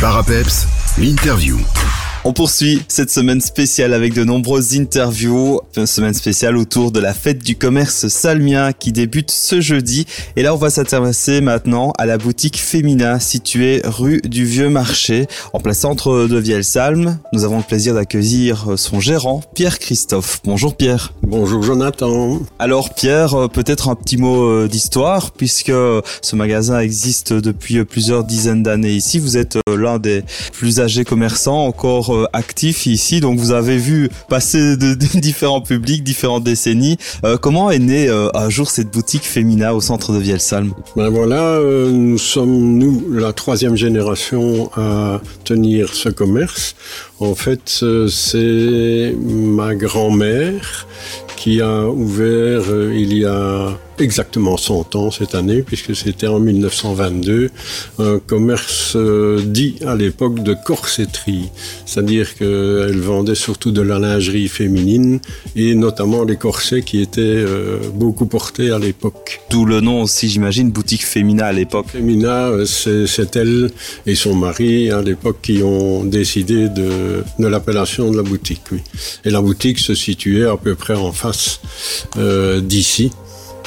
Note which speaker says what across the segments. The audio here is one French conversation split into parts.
Speaker 1: bar à peps, l'interview.
Speaker 2: On poursuit cette semaine spéciale avec de nombreuses interviews. Une semaine spéciale autour de la fête du commerce salmien qui débute ce jeudi. Et là, on va s'intéresser maintenant à la boutique Femina située rue du Vieux Marché, en plein centre de Vielsalm. Nous avons le plaisir d'accueillir son gérant, Pierre Christophe. Bonjour Pierre.
Speaker 3: Bonjour Jonathan.
Speaker 2: Alors Pierre, peut-être un petit mot euh, d'histoire puisque ce magasin existe depuis plusieurs dizaines d'années ici. Vous êtes euh, l'un des plus âgés commerçants encore euh, actif ici. Donc vous avez vu passer de, différents publics, différentes décennies. Euh, comment est née euh, un jour cette boutique Femina au centre de Vielsalm?
Speaker 3: Ben voilà, nous sommes nous la troisième génération à tenir ce commerce. En fait, c'est ma grand-mère qui a ouvert il y a exactement 100 ans cette année, puisque c'était en 1922, un commerce euh, dit à l'époque de corsetterie, c'est-à-dire qu'elle vendait surtout de la lingerie féminine et notamment les corsets qui étaient euh, beaucoup portés à l'époque.
Speaker 2: D'où le nom aussi, j'imagine, boutique Femina à l'époque.
Speaker 3: Femina, c'est elle et son mari à l'époque qui ont décidé de, de l'appellation de la boutique, oui. Et la boutique se situait à peu près en face euh, d'ici.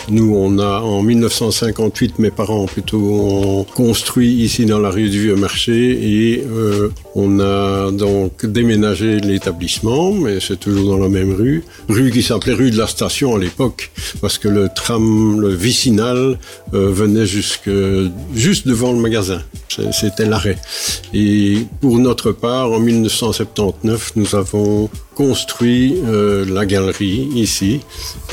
Speaker 3: Nous, on a en 1958, mes parents plutôt ont construit ici dans la rue du Vieux Marché et euh, on a donc déménagé l'établissement, mais c'est toujours dans la même rue, rue qui s'appelait rue de la Station à l'époque, parce que le tram, le vicinal euh, venait jusque juste devant le magasin. C'était l'arrêt. Et pour notre part, en 1979, nous avons construit euh, la galerie ici.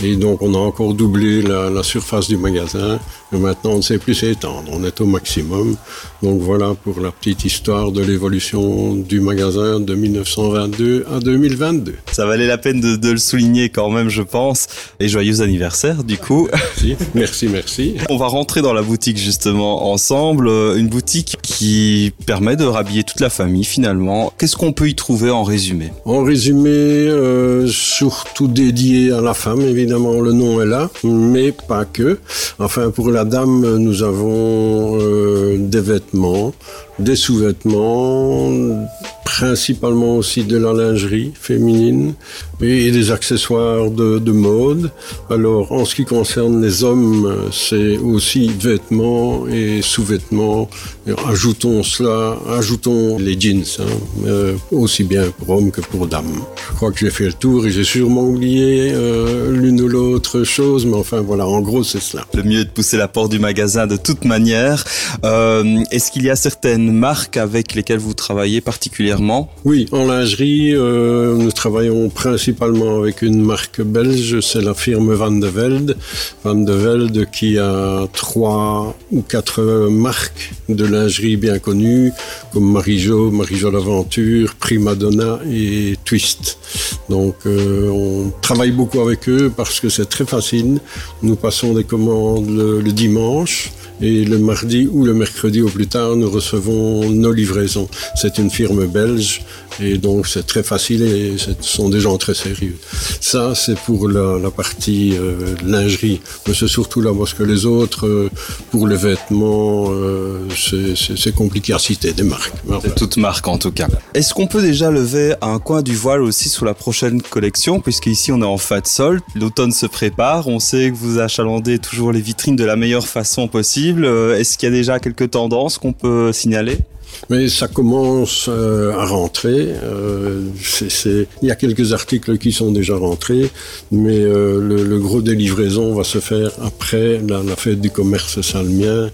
Speaker 3: Et donc, on a encore doublé la, la surface du magasin. Et maintenant, on ne sait plus s'étendre. On est au maximum. Donc, voilà pour la petite histoire de l'évolution du magasin de 1922 à 2022.
Speaker 2: Ça valait la peine de, de, le souligner quand même, je pense. Et joyeux anniversaire, du coup.
Speaker 3: Merci, merci, merci.
Speaker 2: On va rentrer dans la boutique, justement, ensemble. Une boutique qui permet de rhabiller toute la famille, finalement. Qu'est-ce qu'on peut y trouver en résumé?
Speaker 3: En résumé, euh, surtout dédié à la femme, évidemment, le nom est là, mais pas que. Enfin, pour la dame, nous avons euh, des vêtements, des sous-vêtements, principalement aussi de la lingerie féminine et des accessoires de, de, mode. Alors en ce qui concerne les hommes, c'est aussi vêtements et sous-vêtements. Ajoutons cela, ajoutons les jeans, hein, euh, aussi bien pour hommes que pour dames. Je crois que j'ai fait le tour et j'ai sûrement oublié euh, l'une ou l'autre chose, mais enfin voilà, en gros c'est cela.
Speaker 2: Le mieux est de pousser la porte du magasin de toute manière. Euh, Est-ce qu'il y a certaines marques avec lesquelles vous travaillez particulièrement?
Speaker 3: Oui, en lingerie, euh, nous travaillons principalement avec une marque belge, c'est la firme Van de Velde. Van de Velde qui a trois ou quatre marques de lingerie bien connues, comme Marijo, Marijo l'Aventure, Primadonna et Twist. Donc euh, on travaille beaucoup avec eux parce que c'est très facile. Nous passons des commandes le, le dimanche et le mardi ou le mercredi au plus tard, nous recevons nos livraisons. C'est une firme belge et donc c'est très facile et ce sont des gens très sérieux. Ça, c'est pour la, la partie euh, lingerie. Mais c'est surtout là parce que les autres, euh, pour les vêtements, euh, c'est compliqué à citer des marques.
Speaker 2: Voilà. Toutes marques en tout cas. Est-ce qu'on peut déjà lever un coin du voile aussi sur la prochaine collection? Puisqu'ici on est en fat sol, l'automne se prépare, on sait que vous achalandez toujours les vitrines de la meilleure façon possible. Est-ce qu'il y a déjà quelques tendances qu'on peut signaler?
Speaker 3: Mais ça commence euh, à rentrer. Euh. Il y a quelques articles qui sont déjà rentrés, mais euh, le, gros des livraisons va se faire après la, la fête du commerce salmien,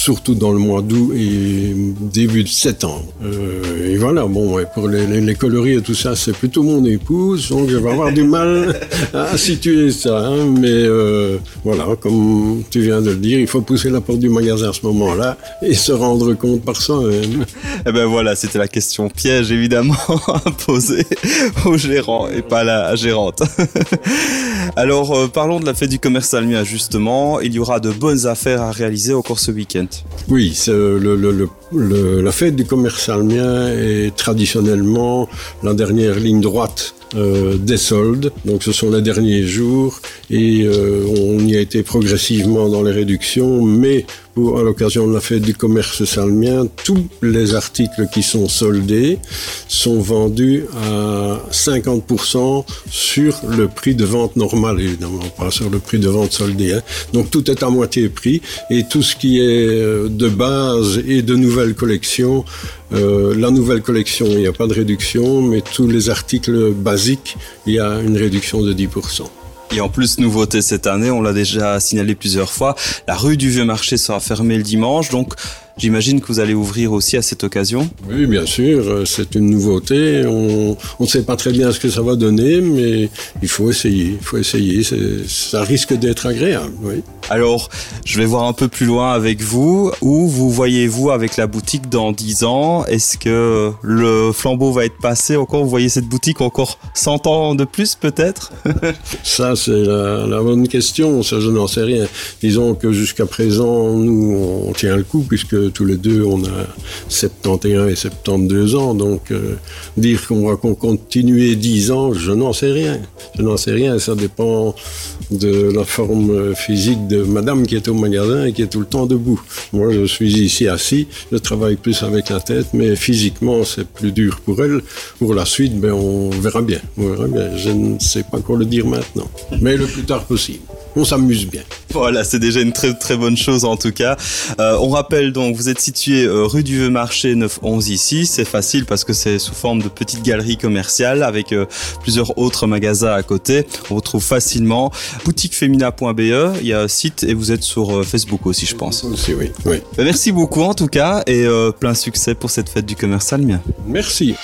Speaker 3: surtout dans le mois d'août et début de septembre. Euh, et voilà, bon, ouais, pour les, les, les, coloris et tout ça, c'est plutôt mon épouse, donc je vais avoir du mal à situer ça. Hein, mais euh, voilà, comme tu viens de le dire, il faut pousser la porte du magasin à ce moment-là et se rendre compte par soi-même.
Speaker 2: Eh ben voilà, c'était la question piège évidemment à poser au gérant et pas à la gérante. Alors euh, parlons de la fête du commerce salmien justement. Il y aura de bonnes affaires à réaliser au cours ce week-end.
Speaker 3: Oui, le, la fête du commerce salmien est traditionnellement la dernière ligne droite euh, des soldes. Donc ce sont les derniers jours et euh, on y a été progressivement dans les réductions, mais à l'occasion de la fête du commerce salmien, tous les articles qui sont soldés sont vendus à 50% sur le prix de vente normal, évidemment, pas sur le prix de vente soldé. Hein. Donc tout est à moitié prix et tout ce qui est euh, de base et de nouvelles collections, euh, la nouvelle collection, il n'y a pas de réduction, mais tous les articles basiques, il y a une réduction de 10%.
Speaker 2: Et en plus, nouveauté cette année, on l'a déjà signalé plusieurs fois, la rue du Vieux Marché sera fermée le dimanche, donc J'imagine que vous allez ouvrir aussi à cette occasion
Speaker 3: Oui, bien sûr, c'est une nouveauté. On ne sait pas très bien ce que ça va donner, mais il faut essayer. Il faut essayer. Ça risque d'être agréable, oui.
Speaker 2: Alors, je vais voir un peu plus loin avec vous. Où vous voyez-vous avec la boutique dans 10 ans? Est-ce que le flambeau va être passé encore? Vous voyez cette boutique encore 100 ans de plus peut-être?
Speaker 3: Ça, c'est la, la, bonne question. Ça, je n'en sais rien. Disons que jusqu'à présent, nous, on tient le coup puisque tous les deux, on a 71 et 72 ans. Donc, euh, dire qu'on va continuer 10 ans, je n'en sais rien. Je n'en sais rien. Ça dépend de la forme physique de madame qui est au magasin et qui est tout le temps debout. Moi, je suis ici assis. Je travaille plus avec la tête, mais physiquement, c'est plus dur pour elle. Pour la suite, ben, on verra bien. On verra bien. Je ne sais pas quoi le dire maintenant. Mais le plus tard possible on s'amuse bien.
Speaker 2: Voilà, c'est déjà une très très bonne chose en tout cas. Euh, on rappelle donc, vous êtes situé euh, rue du Vieux Marché 911 ici. C'est facile parce que c'est sous forme de petite galerie commerciale avec euh, plusieurs autres magasins à côté. On vous trouve facilement. Boutiquefemina.be, il y a un site et vous êtes sur Facebook aussi, je pense.
Speaker 3: Aussi, oui. oui.
Speaker 2: Ben, merci beaucoup en tout cas et plein succès pour cette fête du commerce almien.
Speaker 3: Merci.